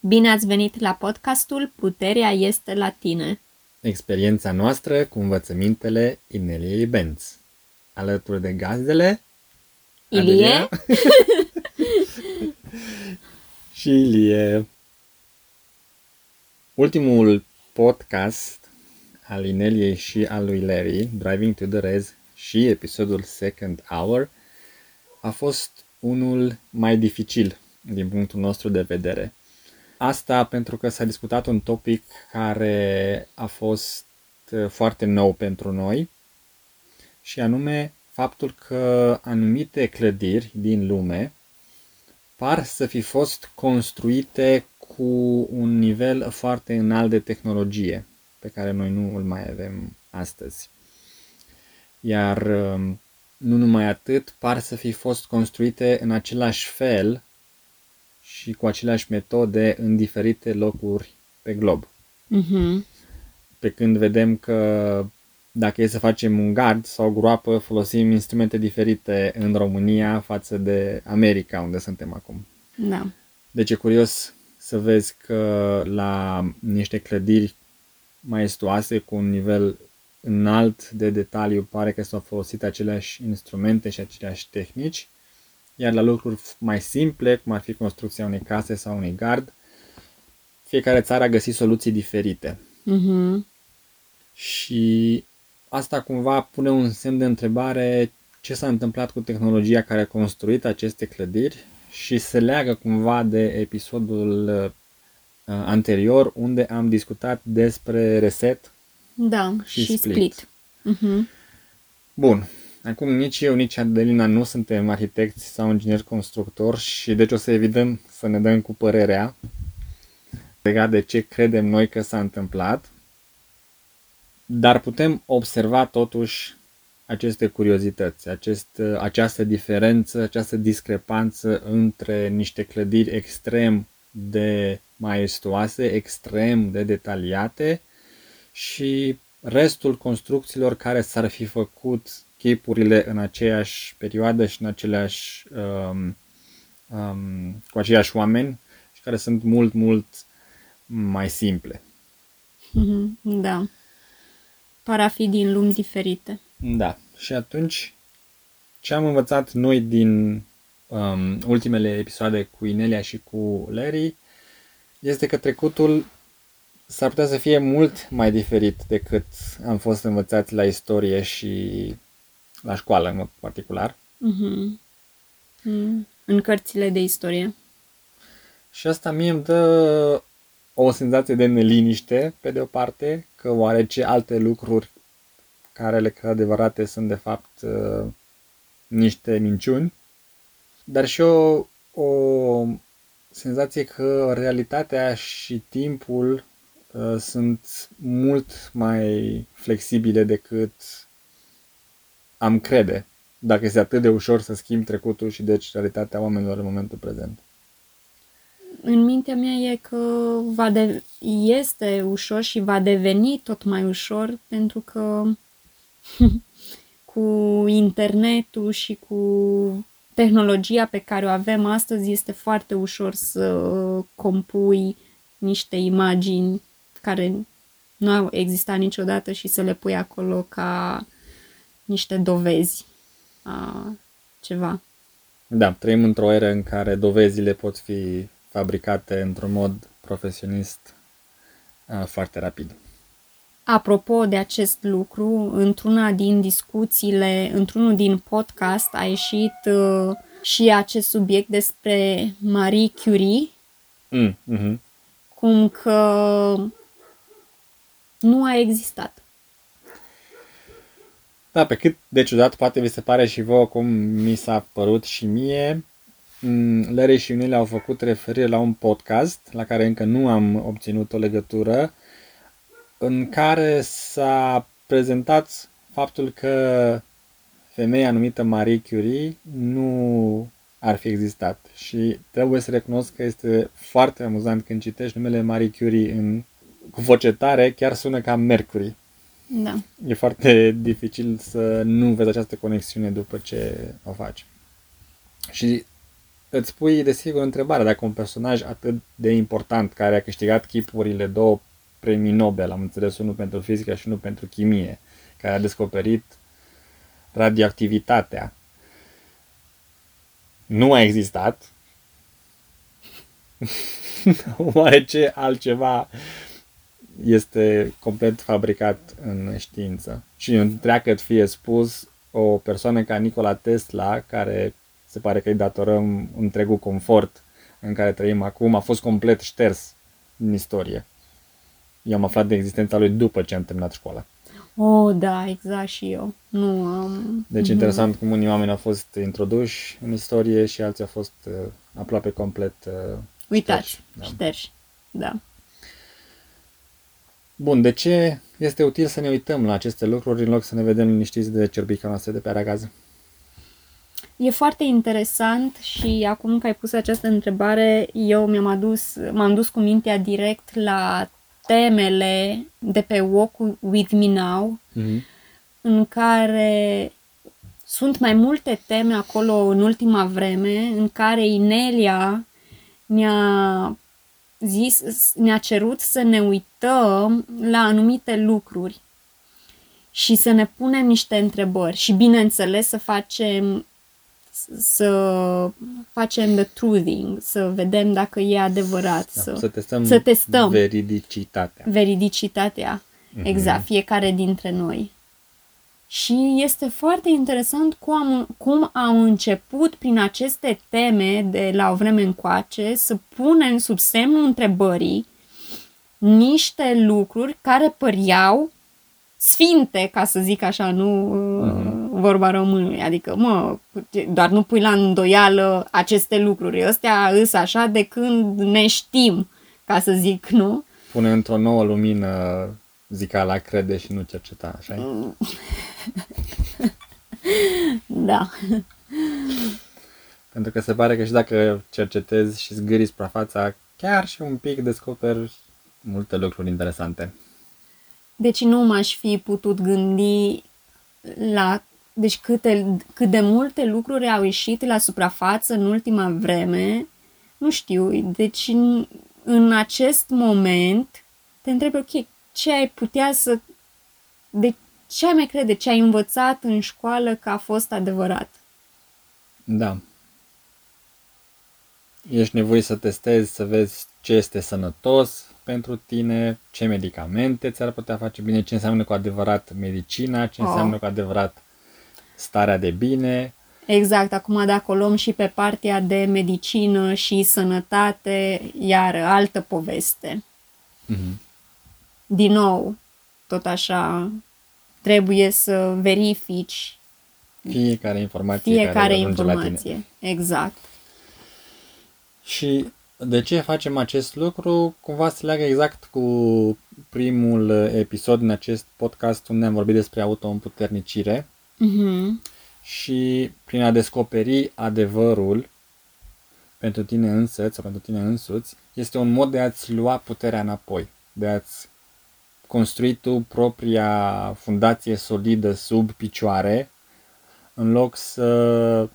Bine ați venit la podcastul Puterea este la tine. Experiența noastră cu învățămintele Ineliei Benz. Alături de gazdele Ilie Adelia și Ilie. Ultimul podcast al Ineliei și al lui Larry, Driving to the Rez și episodul Second Hour, a fost unul mai dificil din punctul nostru de vedere. Asta pentru că s-a discutat un topic care a fost uh, foarte nou pentru noi și anume faptul că anumite clădiri din lume par să fi fost construite cu un nivel foarte înalt de tehnologie pe care noi nu îl mai avem astăzi. Iar um, nu numai atât, par să fi fost construite în același fel și cu aceleași metode în diferite locuri pe glob. Mhm. Pe când vedem că dacă e să facem un gard sau o groapă, folosim instrumente diferite în România față de America, unde suntem acum. Da. Deci e curios să vezi că la niște clădiri maestoase cu un nivel înalt de detaliu pare că s-au folosit aceleași instrumente și aceleași tehnici, iar la lucruri mai simple, cum ar fi construcția unei case sau unui gard, fiecare țară a găsit soluții diferite. Mhm. Și asta cumva pune un semn de întrebare ce s-a întâmplat cu tehnologia care a construit aceste clădiri și se leagă cumva de episodul uh, anterior unde am discutat despre reset. Da, Și și, split. split. Mhm. Bun, acum nici eu, nici Adelina nu suntem arhitecți sau ingineri constructori și deci o să evităm să ne dăm cu părerea legat de ce credem noi că s-a întâmplat, dar putem observa totuși aceste curiozități, acest, această diferență, această discrepanță între niște clădiri extrem de maestoase, extrem de detaliate și restul construcțiilor care s-ar fi făcut chipurile în aceeași perioadă și în aceleași, um, um, cu aceiași oameni și care sunt mult, mult mai simple. Mhm. Da. Par a fi din lumi diferite. Da. Și atunci, ce am învățat noi din um, ultimele episoade cu Inelia și cu Larry este că trecutul s-ar putea să fie mult mai diferit decât am fost învățați la istorie și la școală în mod particular. Mhm. Mm. În cărțile de istorie. Și asta mie îmi dă o senzație de neliniște, pe de o parte, că oarece alte lucruri care le cred adevărate sunt de fapt uh, niște minciuni, dar și o, o senzație că realitatea și timpul uh, sunt mult mai flexibile decât am crede, dacă este atât de ușor să schimbi trecutul și deci realitatea oamenilor în momentul prezent. În mintea mea e că va de- este ușor și va deveni tot mai ușor pentru că cu internetul și cu tehnologia pe care o avem astăzi este foarte ușor să compui niște imagini care nu au existat niciodată și să le pui acolo ca niște dovezi a ceva. Da, trăim într-o eră în care dovezile pot fi fabricate într-un mod profesionist uh, foarte rapid. Apropo de acest lucru, într-una din discuțiile, într-unul din podcast a ieșit uh, și acest subiect despre Marie Curie, Mm, mm-hmm. cum că nu a existat. Da, pe cât de ciudat poate vi se pare și vouă cum mi s-a părut și mie, mm, Larry și Unile au făcut referire la un podcast la care încă nu am obținut o legătură, în care s-a prezentat faptul că femeia numită Marie Curie nu ar fi existat. Și trebuie să recunosc că este foarte amuzant când citești numele Marie Curie în, cu voce tare, chiar sună ca Mercury. Da. E foarte dificil să nu vezi această conexiune după ce o faci. Și îți pui, desigur, întrebarea dacă un personaj atât de important, care a câștigat chipurile două premii Nobel, am înțeles, unul pentru fizică și unul pentru chimie, care a descoperit radioactivitatea, nu a existat, oare ce altceva este complet fabricat în știință? Și întreagă fie spus o persoană ca Nikola Tesla, care se pare că îi datorăm întregul confort în care trăim acum, a fost complet șters din istorie. Eu am aflat de existența lui după ce am terminat școala. Oh, da, exact și eu. Nu am... Deci mm-hmm. interesant cum unii oameni au fost introduși în istorie și alții au fost uh, aproape complet uh, Uitați, șterși. Da. șterși. Da. Bun, de ce este util să ne uităm la aceste lucruri în loc să ne vedem liniștiți de cerbica noastră de pe aragază? E foarte interesant și acum că ai pus această întrebare, eu mi-am adus, m-am dus cu mintea direct la temele de pe Walk With Me Now, Mm-hmm. în care sunt mai multe teme acolo în ultima vreme, în care Inelia ne-a zis, ne-a cerut să ne uităm la anumite lucruri și să ne punem niște întrebări și bineînțeles să facem să facem the truthing, să vedem dacă e adevărat, Da, să, să testăm, să testăm veridicitatea. veridicitatea, Mhm. exact, fiecare dintre noi. Și este foarte interesant cum am, cum am început prin aceste teme de la o vreme încoace să punem sub semnul întrebării niște lucruri care păreau sfinte, ca să zic așa, nu uh, vorba românului. Adică, mă, doar nu pui la îndoială aceste lucruri. Astea îs așa de când ne știm, ca să zic, nu? Pune într-o nouă lumină zicala crede și nu cerceta, așa Mm. Da. Pentru că se pare că și dacă cercetezi și zgâri suprafața, chiar și un pic descoperi multe lucruri interesante. Deci nu m-aș fi putut gândi la deci câte, cât de multe lucruri au ieșit la suprafață în ultima vreme, nu știu, deci în, în acest moment te întrebi, ok, ce ai putea să, de ce ai mai crede, ce ai învățat în școală că a fost adevărat? Da. Ești nevoie să testezi, să vezi ce este sănătos pentru tine, ce medicamente ți-ar putea face bine, ce înseamnă cu adevărat medicina, ce Oh. înseamnă cu adevărat starea de bine. Exact, acum dacă o luăm și pe partea de medicină și sănătate, iar altă poveste. Mhm. Din nou, tot trebuie să verifici Fiecare informație fiecare care ajunge la tine. informație. Exact. Și de ce facem acest lucru? Cumva se leagă exact cu primul episod în acest podcast unde am vorbit despre autoîmputernicire Mhm. și prin a descoperi adevărul pentru tine însăți sau pentru tine însuți, este un mod de a-ți lua puterea înapoi, de a-ți construi tu propria fundație solidă sub picioare, în loc să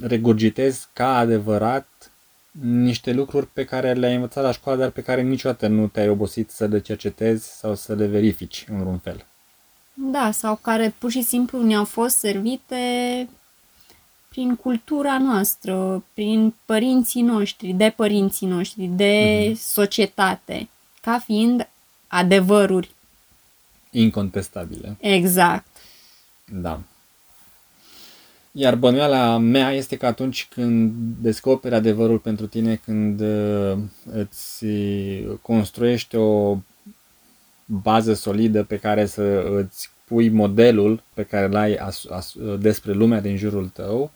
regurgitezi ca adevărat niște lucruri pe care le-ai învățat la școală, dar pe care niciodată nu te-ai obosit să le cercetezi sau să le verifici în vreun fel. Da, sau care pur și simplu ne-au fost servite prin cultura noastră, prin părinții noștri, de părinții noștri, de societate, ca fiind adevăruri. Incontestabile. Exact. Da. Iar bănuiala mea este că atunci când descoperi adevărul pentru tine, când uh, îți construiești o bază solidă pe care să îți pui modelul pe care îl ai as, as, despre lumea din jurul tău,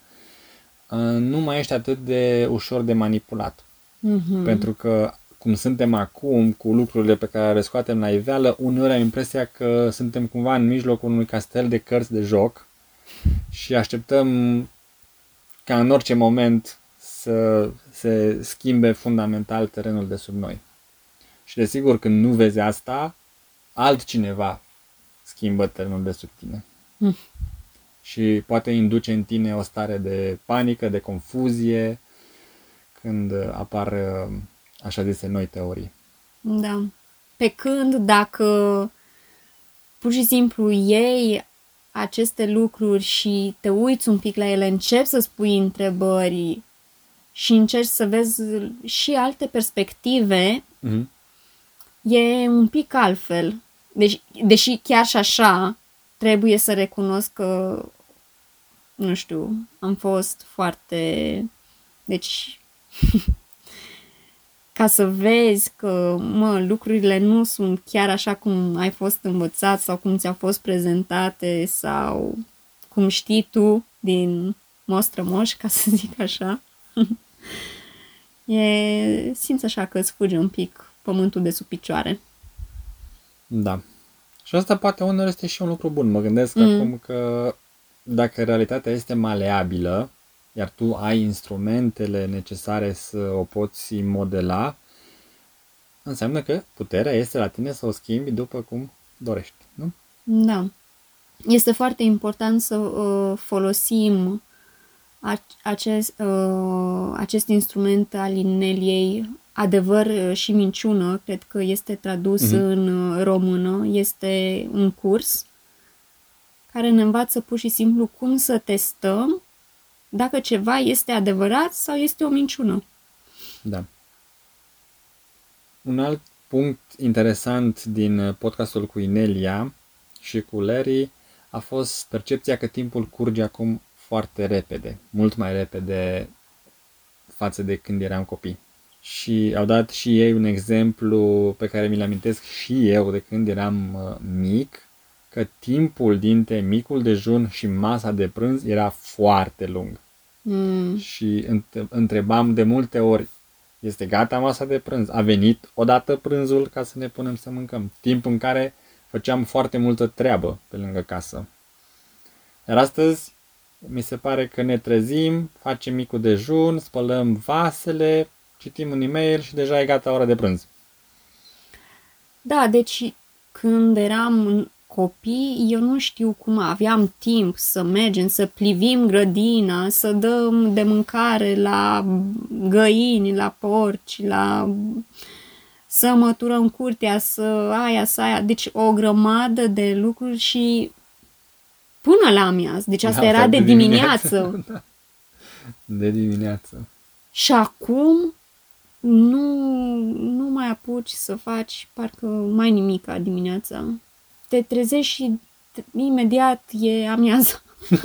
uh, nu mai ești atât de ușor de manipulat. Mhm. Pentru că cum suntem acum cu lucrurile pe care le scoatem la iveală, uneori am impresia că suntem cumva în mijlocul unui castel de cărți de joc și așteptăm ca în orice moment să se schimbe fundamental terenul de sub noi. Și desigur, când nu vezi asta, altcineva schimbă terenul de sub tine. Mm. Și poate induce în tine o stare de panică, de confuzie când apar uh, așa zise noi teorii. Da. Pe când dacă pur și simplu iei aceste lucruri și te uiți un pic la ele, începi să spui întrebări și încerci să vezi și alte perspective, Mm-hmm. e un pic altfel. Deci, deși chiar și așa trebuie să recunosc că, nu știu, am fost foarte... Deci, ca să vezi că, mă, lucrurile nu sunt chiar așa cum ai fost învățat sau cum ți-au fost prezentate sau cum știi tu din mostră moș, ca să zic așa. e, simți așa că îți fuge un pic pământul de sub picioare. Da. Și asta poate unor este și un lucru bun. Mă gândesc mm. acum că dacă realitatea este maleabilă, iar tu ai instrumentele necesare să o poți modela, înseamnă că puterea este la tine să o schimbi după cum dorești, nu? Da. Este foarte important să uh, folosim acest, uh, acest instrument al ineliei adevăr uh, și minciună, cred că este tradus mm-hmm. în uh, română, este un curs care ne învață pur și simplu cum să testăm dacă ceva este adevărat sau este o minciună. Da. Un alt punct interesant din podcastul cu Inelia și cu Larry a fost percepția că timpul curge acum foarte repede, mult mai repede față de când eram copii. Și au dat și ei un exemplu pe care mi-l amintesc și eu de când eram uh, mic, că timpul dintre micul dejun și masa de prânz era foarte lung. Mm. Și întrebam de multe ori, este gata masa de prânz? A venit odată prânzul ca să ne punem să mâncăm? Timp în care făceam foarte multă treabă pe lângă casă. Iar astăzi mi se pare că ne trezim, facem micul dejun, spălăm vasele, citim un e-mail și deja e gata ora de prânz. Da, deci când eram copii, eu nu știu cum aveam timp să mergem, să plivim grădina, să dăm de mâncare la găini, la porci, la să măturăm curtea, să aia, să aia. Deci o grămadă de lucruri și până la amiaz. Deci asta da, era de, de dimineață. dimineață. Da. De dimineață. Și acum nu, nu mai apuci să faci parcă mai nimica dimineața. Te trezești și imediat e amiază.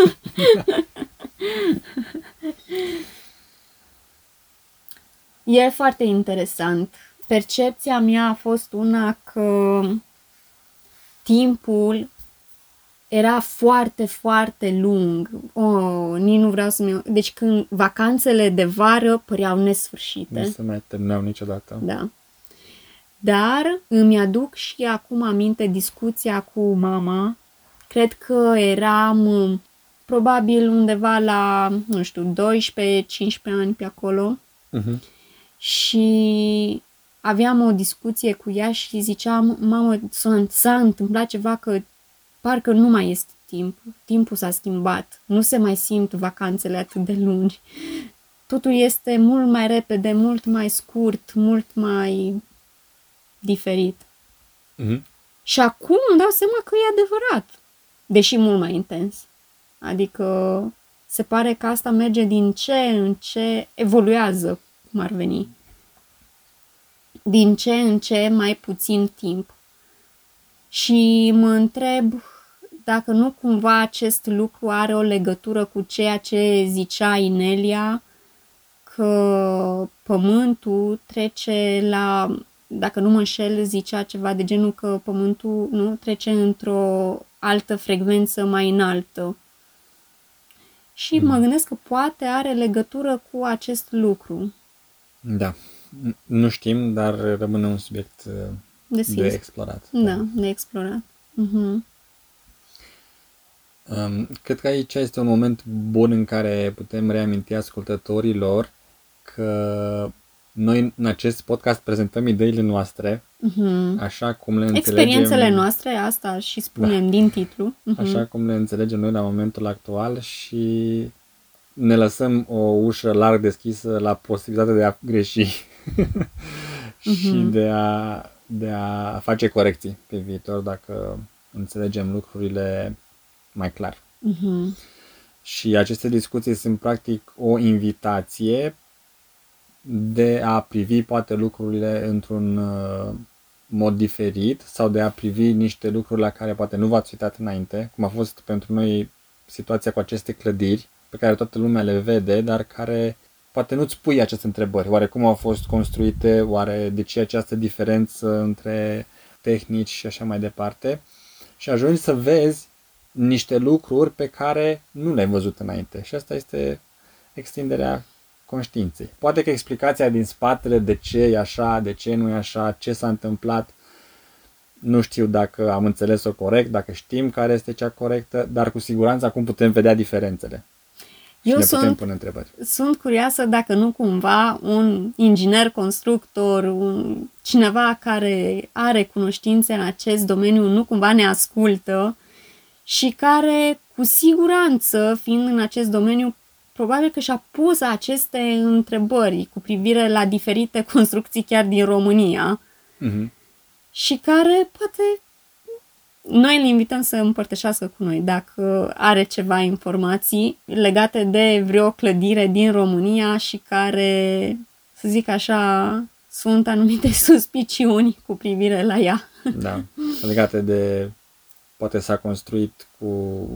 e foarte interesant. Percepția mea a fost una că timpul era foarte, foarte lung. Oh, nici nu vreau să-mi... Deci când vacanțele de vară păreau nesfârșite. Nu se mai terminau niciodată. Da. Dar îmi aduc și acum aminte discuția cu mama. Cred că eram probabil undeva la, nu știu, 12-15 ani pe acolo. Uh-huh. Și aveam o discuție cu ea și ziceam, mamă, s-a întâmplat ceva că parcă nu mai este timp. Timpul s-a schimbat. Nu se mai simt vacanțele atât de lungi. Totul este mult mai repede, mult mai scurt, mult mai diferit. Mm-hmm. Și acum îmi dau seama că e adevărat, deși mult mai intens. Adică se pare că asta merge din ce în ce evoluează, cum ar veni. Din ce în ce mai puțin timp. Și mă întreb dacă nu cumva acest lucru are o legătură cu ceea ce zicea Inelia, că pământul trece la, dacă nu mă înșel, zicea ceva de genul că pământul nu trece într-o altă frecvență mai înaltă. Și mm. mă gândesc că poate are legătură cu acest lucru. Da. Nu știm, dar rămâne un subiect uh, Deschis. de explorat. Da, de explorat. Uh-huh. Um, cred că aici este un moment bun în care putem reaminti ascultătorilor că noi în acest podcast prezentăm ideile noastre uh-huh. așa cum le înțelegem. Experiențele noastre, asta și spunem da. din titlu. Uh-huh. Așa cum le înțelegem noi la momentul actual și ne lăsăm o ușă larg deschisă la posibilitatea de a greși și de a, de a face corecții pe viitor dacă înțelegem lucrurile mai clar. Mhm. Și aceste discuții sunt practic o invitație de a privi poate lucrurile într-un uh, mod diferit sau de a privi niște lucruri la care poate nu v-ați uitat înainte, cum a fost pentru noi situația cu aceste clădiri pe care toată lumea le vede, dar care poate nu-ți pui aceste întrebări. Oare cum au fost construite? Oare de ce această diferență între tehnici și așa mai departe? Și ajungi să vezi niște lucruri pe care nu le-ai văzut înainte. Și asta este extinderea conștiinței. Poate că explicația din spatele de ce e așa, de ce nu e așa, ce s-a întâmplat, nu știu dacă am înțeles-o corect, dacă știm care este cea corectă, dar cu siguranță acum putem vedea diferențele. Și Eu ne putem sunt- pune întrebări. Sunt curioasă dacă nu cumva un inginer constructor, un, cineva care are cunoștințe în acest domeniu, nu cumva ne ascultă și care, cu siguranță, fiind în acest domeniu, probabil că și-a pus aceste întrebări cu privire la diferite construcții chiar din România Mhm. și care poate noi îl invităm să împărtășească cu noi dacă are ceva informații legate de vreo clădire din România și care, să zic așa, sunt anumite suspiciuni cu privire la ea. Da. Legate de poate s-a construit cu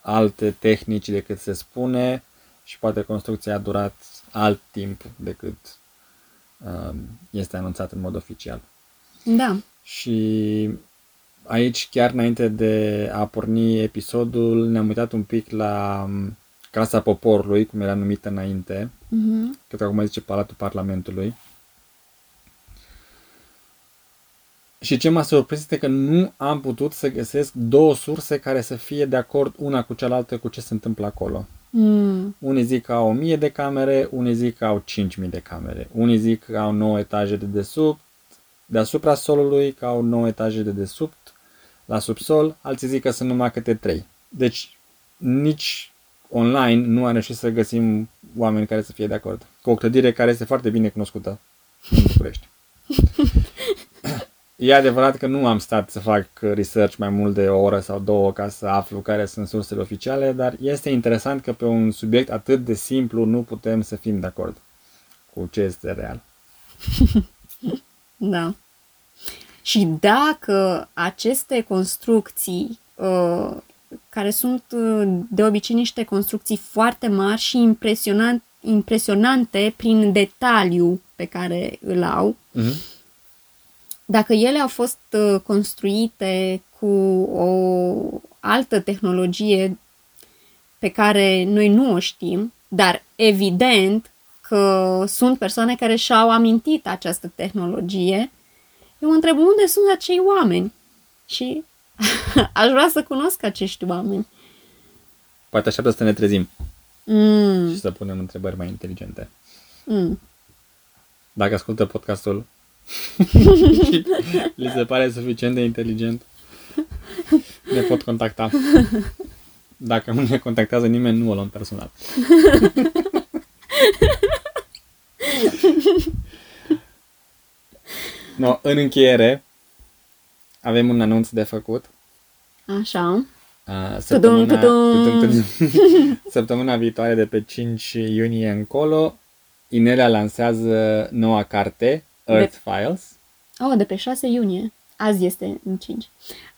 alte tehnici decât se spune și poate construcția a durat alt timp decât uh, este anunțat în mod oficial. Da. Și aici, chiar înainte de a porni episodul, ne-am uitat un pic la um, Casa Poporului, cum era numită înainte. Mhm. Cred că acum zice Palatul Parlamentului. Și ce m-a surprins este că nu am putut să găsesc două surse care să fie de acord una cu cealaltă cu ce se întâmplă acolo. Mm. Unii zic că au 1000 de camere, unii zic că au 5000 de camere. Unii zic că au 9 etaje de desubt, deasupra solului, că au 9 etaje de desubt, la subsol, alții zic că sunt numai câte 3. Deci nici online nu am reușit să găsim oameni care să fie de acord. Cu o clădire care este foarte bine cunoscută în București. E adevărat că nu am stat să fac research mai mult de o oră sau două ca să aflu care sunt sursele oficiale, dar este interesant că pe un subiect atât de simplu nu putem să fim de acord cu ce este real. Da. Și dacă aceste construcții, uh, care sunt uh, de obicei niște construcții foarte mari și impresionant, impresionante prin detaliu pe care îl au, Mm-hmm. Dacă ele au fost uh, construite cu o altă tehnologie pe care noi nu o știm, dar evident că sunt persoane care și-au amintit această tehnologie, eu mă întreb unde sunt acei oameni și aș vrea să cunosc acești oameni. Poate așteaptă să ne trezim Mm, și să punem întrebări mai inteligente. mm. Dacă ascultă podcastul și li se pare suficient de inteligent, ne pot contacta. Dacă nu ne contactează nimeni, nu o luăm personal. No, în încheiere, avem un anunț de făcut. Așa. Uh, Tudum, Săptămâna, tudum. tudum, tudum. săptămâna viitoare, de pe 5 iunie încolo, Inelia lansează noua carte, Earth Files. Oh, de pe 6 iunie. Azi este în 5.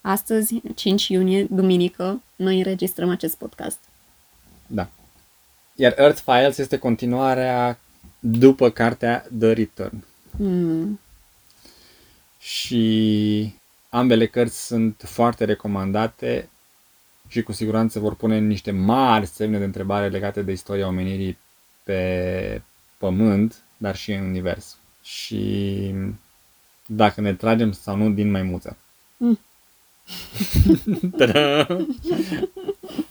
Astăzi, 5 iunie, duminică, noi înregistrăm acest podcast. Da. Iar Earth Files este continuarea după cartea The Return. Mm. Și ambele cărți sunt foarte recomandate și cu siguranță vor pune niște mari semne de întrebare legate de istoria omenirii pe pământ, dar și în univers. Și dacă ne tragem sau nu din maimuță. Mm. Ta-da!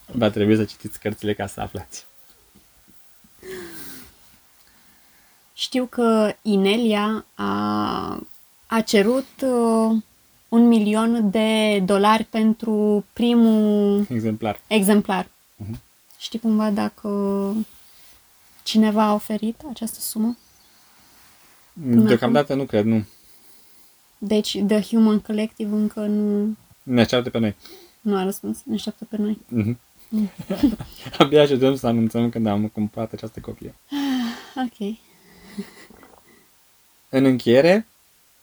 Va trebui să citiți cărțile ca să aflați. Știu că Inelia a, a cerut uh, un milion de dolari pentru primul Exemplar. exemplar. Mhm. Știi cumva dacă Cineva a oferit această sumă? Deocamdată nu cred, nu. Deci The Human Collective încă nu, Ne așteaptă pe noi. nu a răspuns. Ne așteaptă pe noi. Mhm. Abia așteptăm să anunțăm când am cumpărat această copie. Ok. În încheiere,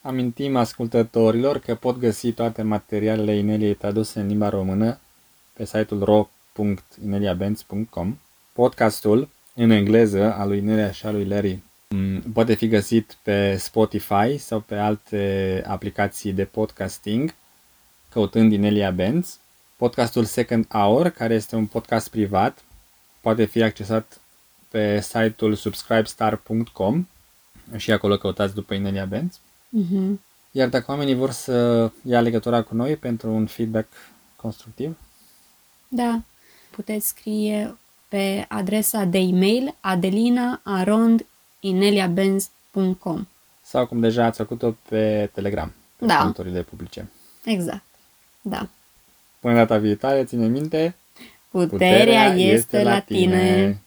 amintim ascultătorilor că pot găsi toate materialele Ineliei traduse în limba română pe site-ul ro.ineliabenz.com. Podcastul în engleză al lui Inelia și al lui Larry m, poate fi găsit pe Spotify sau pe alte aplicații de podcasting căutând Inelia Benz. Podcastul Second Hour, care este un podcast privat, poate fi accesat pe site-ul subscribestar.com și acolo căutați după Inelia Benz. Mhm. Iar dacă oamenii vor să ia legătura cu noi pentru un feedback constructiv, Da. Puteți scrie pe adresa de e-mail adelina.arond.ineliabenz.com sau cum deja ați făcut-o pe Telegram, pe Da. conturile publice. Exact. Da. Până data viitoare, ține minte, Puterea, este la tine.